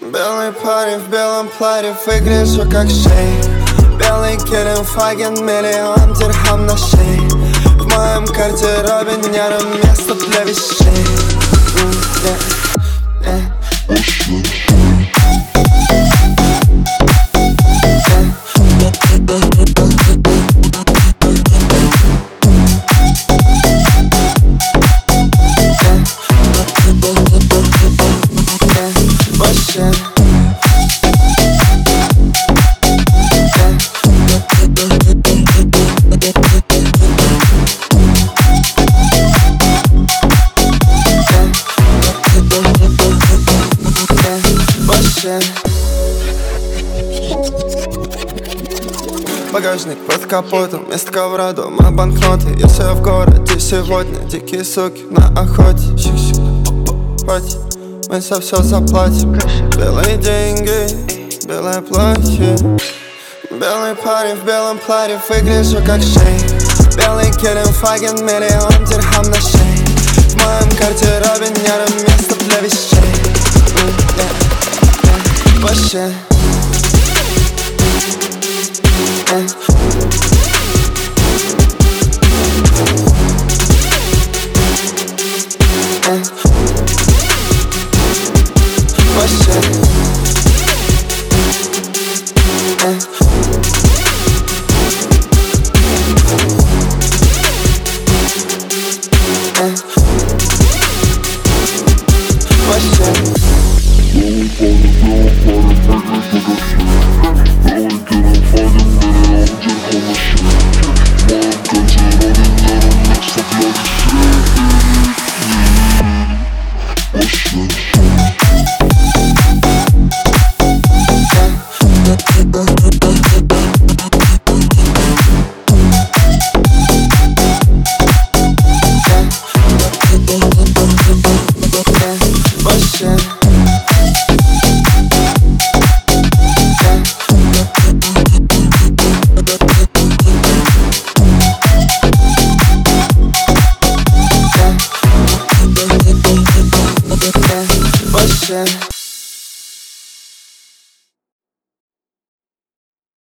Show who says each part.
Speaker 1: Белый парень в белом платье выгляжу как шейх Белый Гелендваген, миллион дирхам на шее. В моем гардеробе нету места для вещей. Yeah, yeah. Багажник под капотом, вместо ковра дома банкноты Если я в городе сегодня, дикие суки на охоте Хватит, мы за все заплатим Белые деньги, белое платье Белый парень в белом платье, выгляжу как шейх Белый Гелендваген, миллион дирхам на шее В моем гардеробе нету места для вещей М, yeah, question.